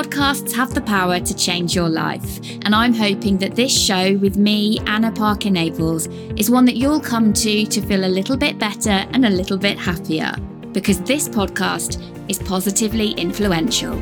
Podcasts have the power to change your life, and I'm hoping that this show with me, Anna Parker Naples, is one that you'll come to to feel a little bit better and a little bit happier, because this podcast is positively influential.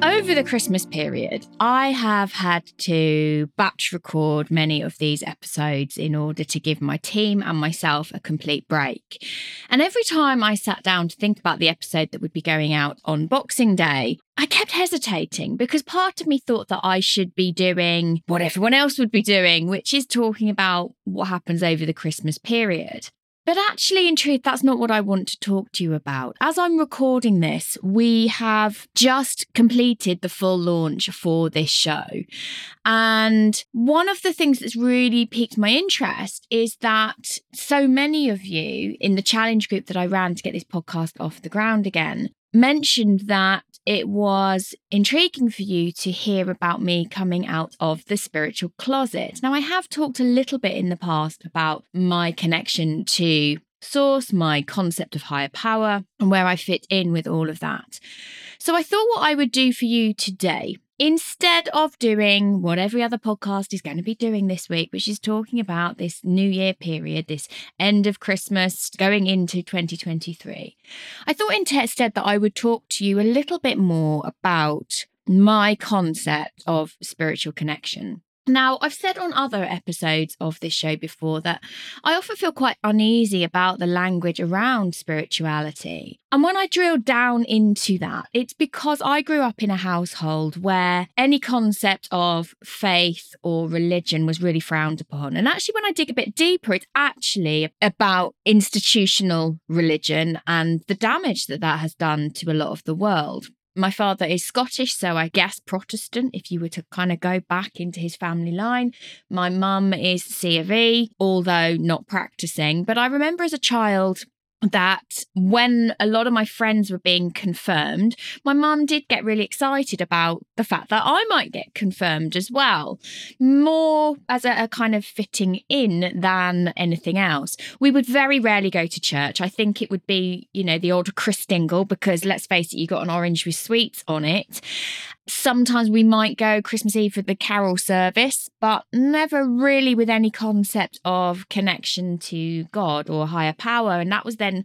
Over the Christmas period, I have had to batch record many of these episodes in order to give my team and myself a complete break. And every time I sat down to think about the episode that would be going out on Boxing Day, I kept hesitating because part of me thought that I should be doing what everyone else would be doing, which is talking about what happens over the Christmas period. But actually, in truth, that's not what I want to talk to you about. As I'm recording this, we have just completed the full launch for this show. And one of the things that's really piqued my interest is that so many of you in the challenge group that I ran to get this podcast off the ground again mentioned that it was intriguing for you to hear about me coming out of the spiritual closet. Now, I have talked a little bit in the past about my connection to source, my concept of higher power, and where I fit in with all of that. So, I thought what I would do for you today instead of doing what every other podcast is going to be doing this week, which is talking about this new year period, this end of Christmas going into 2023, I thought instead that I would talk to you a little bit more about my concept of spiritual connection. Now, I've said on other episodes of this show before that I often feel quite uneasy about the language around spirituality. And when I drill down into that, it's because I grew up in a household where any concept of faith or religion was really frowned upon. And actually, when I dig a bit deeper, it's actually about institutional religion and the damage that that has done to a lot of the world my father is Scottish, so I guess Protestant, if you were to kind of go back into his family line. My mum is C of E, although not practicing. But I remember as a child that when a lot of my friends were being confirmed, my mum did get really excited about the fact that I might get confirmed as well, more as a, a, kind of fitting in than anything else. We would very rarely go to church. I think it would be, you know, the old Christingle because let's face it, you got an orange with sweets on it. Sometimes we might go Christmas Eve for the carol service, but never really with any concept of connection to God or higher power. And that was then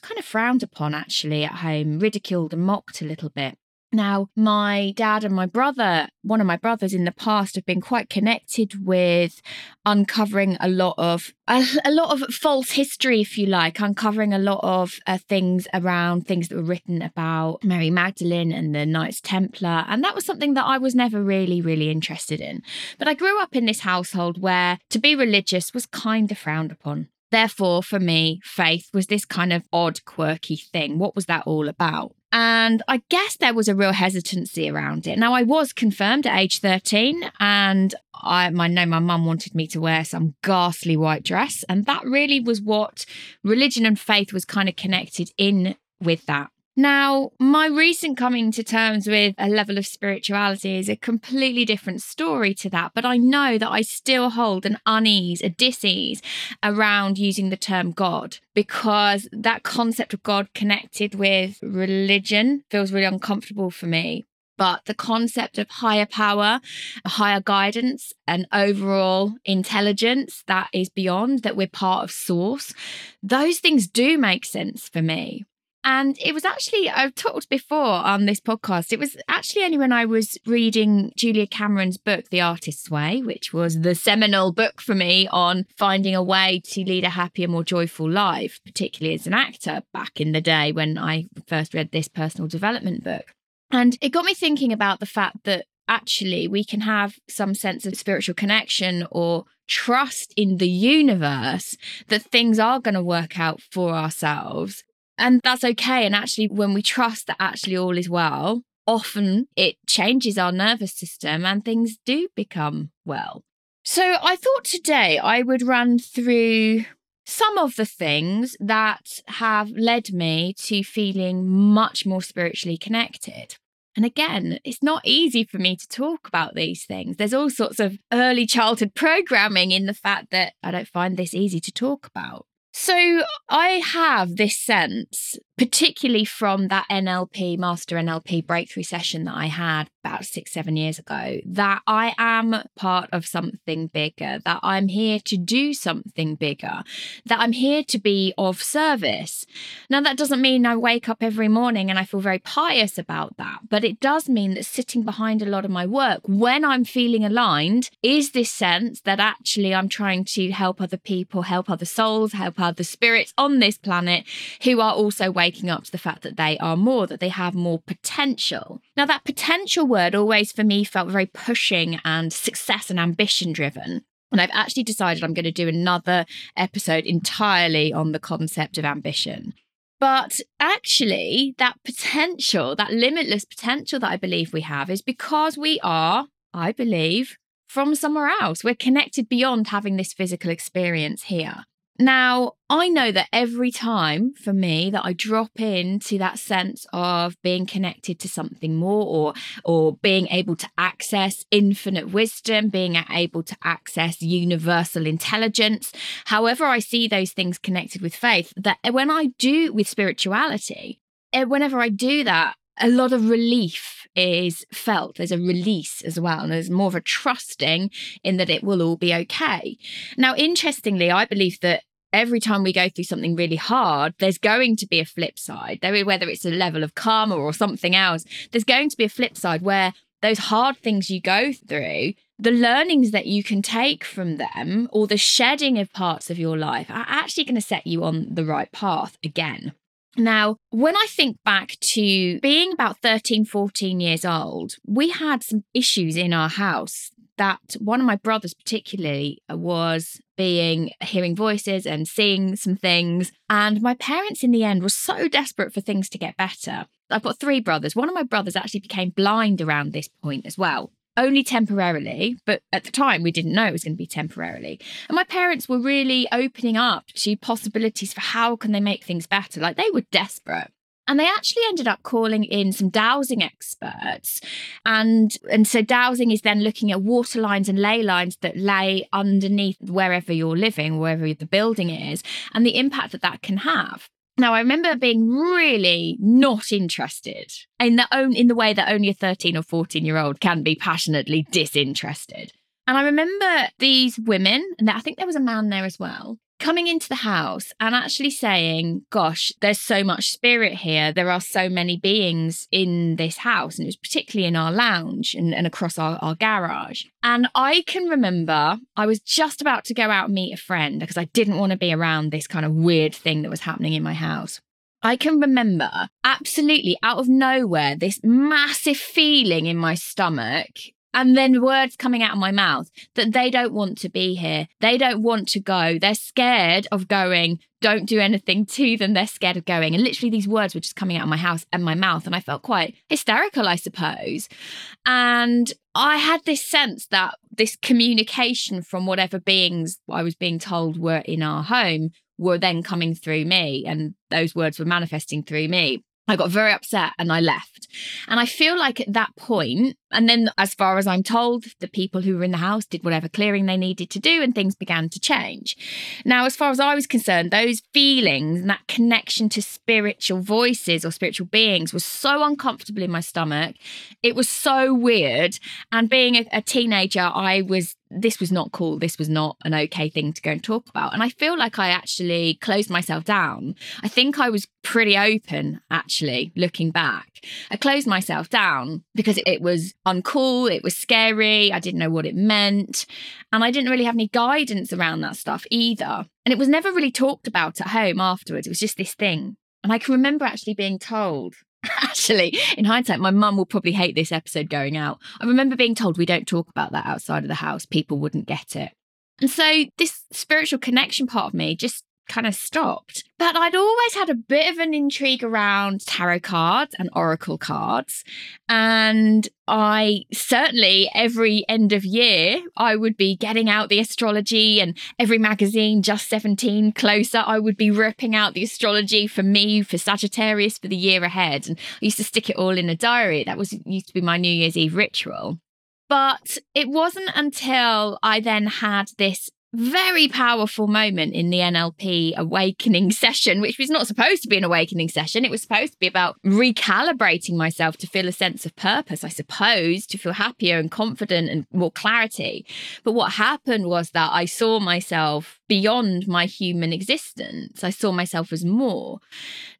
kind of frowned upon actually at home, ridiculed and mocked a little bit. Now, my dad and my brother, one of my brothers in the past, have been quite connected with uncovering a lot of a, a lot of false history, if you like, uncovering a lot of uh, things around things that were written about Mary Magdalene and the Knights Templar, and that was something that I was never really, really interested in. But I grew up in this household where to be religious was kind of frowned upon. Therefore, for me, faith was this kind of odd, quirky thing. What was that all about? And I guess there was a real hesitancy around it. Now, I was confirmed at age 13, and I, I know my mum wanted me to wear some ghastly white dress. And that really was what religion and faith was kind of connected in with that. Now, my recent coming to terms with a level of spirituality is a completely different story to that, but I know that I still hold an unease, a disease around using the term God because that concept of God connected with religion feels really uncomfortable for me. But the concept of higher power, higher guidance, and overall intelligence that is beyond, that we're part of source, those things do make sense for me. And it was actually, I've talked before on this podcast, it was actually only when I was reading Julia Cameron's book, The Artist's Way, which was the seminal book for me on finding a way to lead a happier, more joyful life, particularly as an actor back in the day when I first read this personal development book. And it got me thinking about the fact that actually we can have some sense of spiritual connection or trust in the universe that things are going to work out for ourselves and that's okay. And actually, when we trust that actually all is well, often it changes our nervous system and things do become well. So I thought today I would run through some of the things that have led me to feeling much more spiritually connected. And again, it's not easy for me to talk about these things. There's all sorts of early childhood programming in the fact that I don't find this easy to talk about. So I have this sense particularly from that NLP, Master NLP breakthrough session that I had about six, seven years ago, that I am part of something bigger, that I'm here to do something bigger, that I'm here to be of service. Now, that doesn't mean I wake up every morning and I feel very pious about that, but it does mean that sitting behind a lot of my work when I'm feeling aligned is this sense that actually I'm trying to help other people, help other souls, help other spirits on this planet who are also waking up to the fact that they are more, that they have more potential. Now, that potential word always for me felt very pushing and success and ambition driven. And I've actually decided I'm going to do another episode entirely on the concept of ambition. But actually, that potential, that limitless potential that I believe we have, is because we are, I believe, from somewhere else. We're connected beyond having this physical experience here. Now, I know that every time for me that I drop into that sense of being connected to something more or or being able to access infinite wisdom, being able to access universal intelligence, however I see those things connected with faith, that when I do with spirituality, eh, whenever I do that, a lot of relief is felt. There's a release as well. And there's more of a trusting in that it will all be okay. Now, interestingly, I believe that every time we go through something really hard, there's going to be a flip side. There, whether it's a level of karma or something else, there's going to be a flip side where those hard things you go through, the learnings that you can take from them or the shedding of parts of your life are actually going to set you on the right path again. Now, when I think back to being about 13, 14 years old, we had some issues in our house that one of my brothers, particularly, uh, was being hearing voices and seeing some things. And my parents, in the end, were so desperate for things to get better. I've got three brothers. One of my brothers actually became blind around this point as well only temporarily, but at the time we didn't know it was going to be temporarily. And my parents were really opening up to possibilities for how can they make things better. Like they were desperate. And they actually ended up calling in some dowsing experts. And, and so dowsing is then looking at water lines and ley lines that lay underneath wherever you're living, wherever the building is, and the impact that that can have. Now, I remember being really not interested in the own in the way that only a 13 or 14 year old can be passionately disinterested. And I remember these women, and I think there was a man there as well, coming into the house and actually saying, Gosh, there's so much spirit here. There are so many beings in this house. And it was particularly in our lounge and, and across our, our garage. And I can remember I was just about to go out and meet a friend because I didn't want to be around this kind of weird thing that was happening in my house. I can remember absolutely out of nowhere this massive feeling in my stomach and then words coming out of my mouth that they don't want to be here. They don't want to go. They're scared of going. Don't do anything to them. They're scared of going. And literally, these words were just coming out of my house and my mouth. And I felt quite hysterical, I suppose. And I had this sense that this communication from whatever beings I was being told were in our home were then coming through me. And those words were manifesting through me. I got very upset and I left. And I feel like at that point, and then as far as I'm told, the people who were in the house did whatever clearing they needed to do and things began to change. Now, as far as I was concerned, those feelings and that connection to spiritual voices or spiritual beings was so uncomfortable in my stomach. It was so weird. And being a, a teenager, I was this was not cool. This was not an okay thing to go and talk about. And I feel like I actually closed myself down. I think I was pretty open, actually, looking back. I closed myself down because it was uncool, it was scary, I didn't know what it meant. And I didn't really have any guidance around that stuff either. And it was never really talked about at home afterwards. It was just this thing. And I can remember actually being told Actually, in hindsight, my mum will probably hate this episode going out. I remember being told we don't talk about that outside of the house, people wouldn't get it. And so, this spiritual connection part of me just kind of stopped. But I'd always had a bit of an intrigue around tarot cards and oracle cards. And I certainly, every end of year, I would be getting out the astrology and every magazine, just 17 closer, I would be ripping out the astrology for me, for Sagittarius, for the year ahead. And I used to stick it all in a diary. That was used to be my New Year's Eve ritual. But it wasn't until I then had this very powerful moment in the NLP awakening session, which was not supposed to be an awakening session. It was supposed to be about recalibrating myself to feel a sense of purpose, I suppose, to feel happier and confident and more clarity. But what happened was that I saw myself beyond my human existence. I saw myself as more.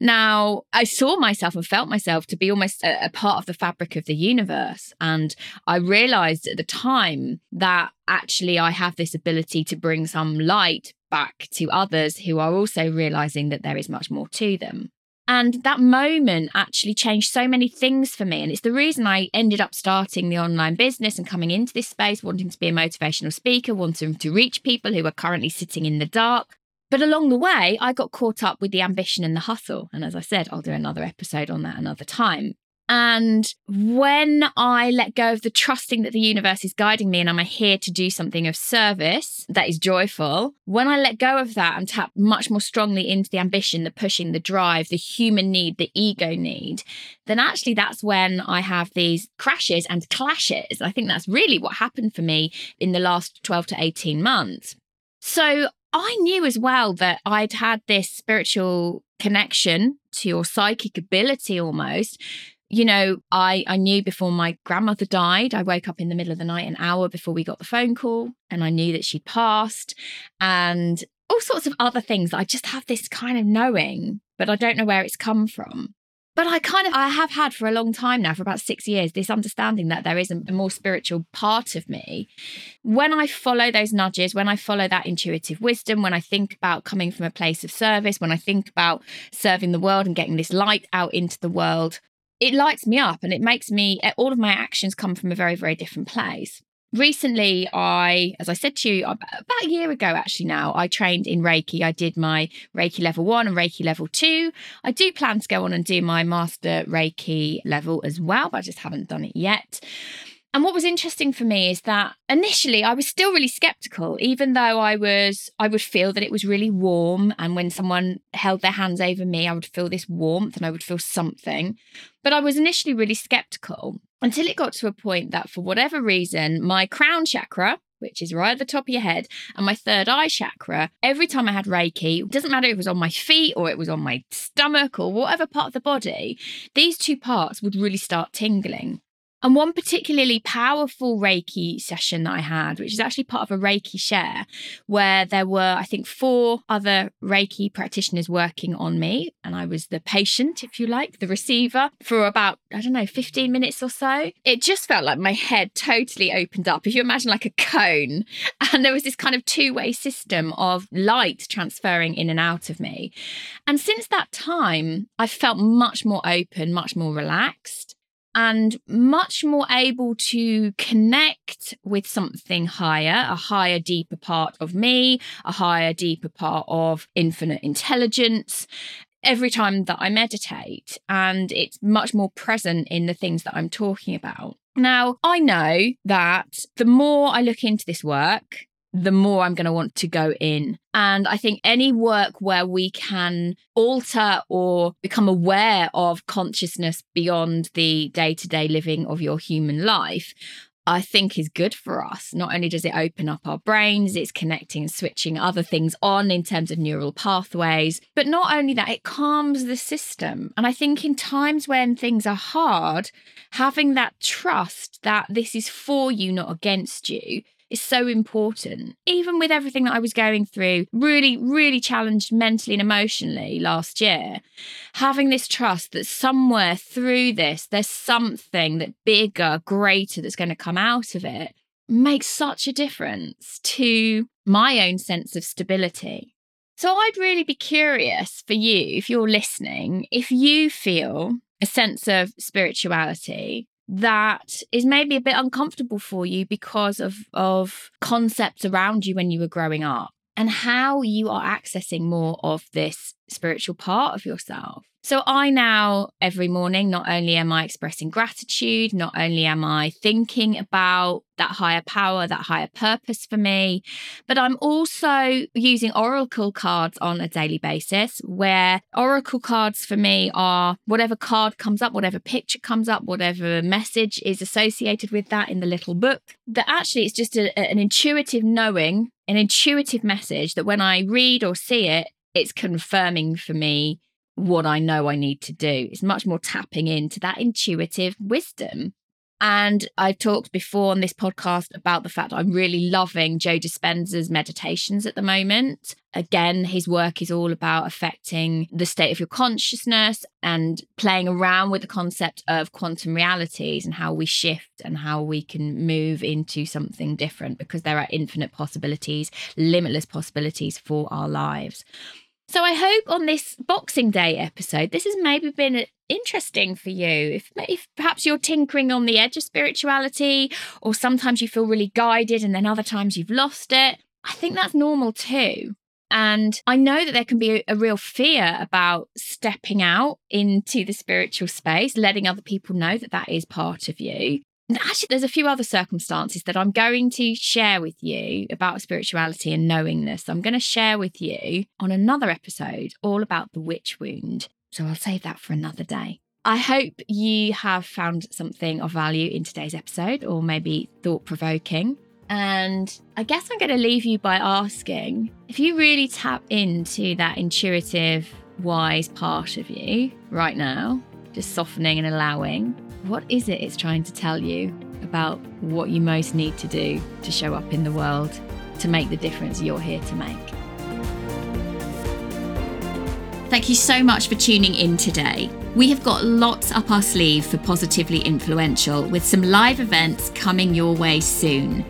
Now, I saw myself and felt myself to be almost a, a part of the fabric of the universe. And I realized at the time that actually I have this ability to bring some light back to others who are also realizing that there is much more to them. And that moment actually changed so many things for me. And it's the reason I ended up starting the online business and coming into this space, wanting to be a motivational speaker, wanting to reach people who are currently sitting in the dark. But along the way, I got caught up with the ambition and the hustle. And as I said, I'll do another episode on that another time. And when I let go of the trusting that the universe is guiding me and I'm here to do something of service that is joyful, when I let go of that and tap much more strongly into the ambition, the pushing, the drive, the human need, the ego need, then actually that's when I have these crashes and clashes. I think that's really what happened for me in the last 12 to 18 months. So I knew as well that I'd had this spiritual connection to your psychic ability almost you know, I, I knew before my grandmother died, I woke up in the middle of the night, an hour before we got the phone call, and I knew that she'd passed, and all sorts of other things. I just have this kind of knowing, but I don't know where it's come from. But I kind of, I have had for a long time now, for about six years, this understanding that there is a, a more spiritual part of me. When I follow those nudges, when I follow that intuitive wisdom, when I think about coming from a place of service, when I think about serving the world and getting this light out into the world, it lights me up and it makes me eh, all of my actions come from a very very different place. Recently i as i said to you about a year ago actually now i trained in reiki. I did my reiki level 1 and reiki level 2 i do plan to go on and do my master reiki level as well but i just haven't done it yet and what was interesting for me is that initially I was still really skeptical, even though I was, I would feel that it was really warm. And when someone held their hands over me, I would feel this warmth and I would feel something. But I was initially really skeptical until it got to a point that for whatever reason, my crown chakra, which is right at the top of your head, and my third eye chakra, every time I had Reiki, doesn't matter if it was on my feet or it was on my stomach or whatever part of the body, these two parts would really start tingling. And one particularly powerful Reiki session that I had, which is actually part of a Reiki share, where there were, I think, four other Reiki practitioners working on me. And I was the patient, if you like, the receiver for about, I don't know, 15 minutes or so. It just felt like my head totally opened up. If you imagine like a cone, and there was this kind of two way system of light transferring in and out of me. And since that time, I felt much more open, much more relaxed and much more able to connect with something higher, a higher, deeper part of me, a higher, deeper part of infinite intelligence every time that I meditate. And it's much more present in the things that I'm talking about. Now, I know that the more I look into this work, the more I'm going to want to go in. And I think any work where we can alter or become aware of consciousness beyond the day to day living of your human life, I think is good for us. Not only does it open up our brains, it's connecting and switching other things on in terms of neural pathways, but not only that, it calms the system. And I think in times when things are hard, having that trust that this is for you, not against you, is so important. Even with everything that I was going through, really, really challenged mentally and emotionally last year, having this trust that somewhere through this, there's something that bigger, greater that's going to come out of it makes such a difference to my own sense of stability. So I'd really be curious for you, if you're listening, if you feel a sense of spirituality that is maybe a bit uncomfortable for you because of of concepts around you when you were growing up and how you are accessing more of this spiritual part of yourself So I now, every morning, not only am I expressing gratitude, not only am I thinking about that higher power, that higher purpose for me, but I'm also using oracle cards on a daily basis, where oracle cards for me are whatever card comes up, whatever picture comes up, whatever message is associated with that in the little book. That actually it's just a, an intuitive knowing, an intuitive message that when I read or see it, it's confirming for me what I know I need to do. It's much more tapping into that intuitive wisdom. And I've talked before on this podcast about the fact I'm really loving Joe Dispenza's meditations at the moment. Again, his work is all about affecting the state of your consciousness and playing around with the concept of quantum realities and how we shift and how we can move into something different because there are infinite possibilities, limitless possibilities for our lives. So I hope on this Boxing Day episode, this has maybe been uh, interesting for you. If, if perhaps you're tinkering on the edge of spirituality, or sometimes you feel really guided and then other times you've lost it, I think that's normal too. And I know that there can be a, a, real fear about stepping out into the spiritual space, letting other people know that that is part of you actually, there's a few other circumstances that I'm going to share with you about spirituality and knowingness. I'm going to share with you on another episode all about the witch wound. So I'll save that for another day. I hope you have found something of value in today's episode or maybe thought provoking. And I guess I'm going to leave you by asking if you really tap into that intuitive, wise part of you right now, just softening and allowing, what is it it's trying to tell you about what you most need to do to show up in the world to make the difference you're here to make? Thank you so much for tuning in today. We have got lots up our sleeve for Positively Influential with some live events coming your way soon.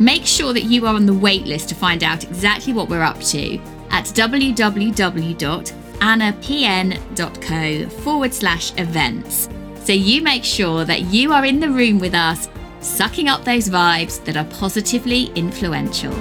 Make sure that you are on the waitlist to find out exactly what we're up to at www.annapn.co forward slash events so you make sure that you are in the room with us, sucking up those vibes that are positively influential.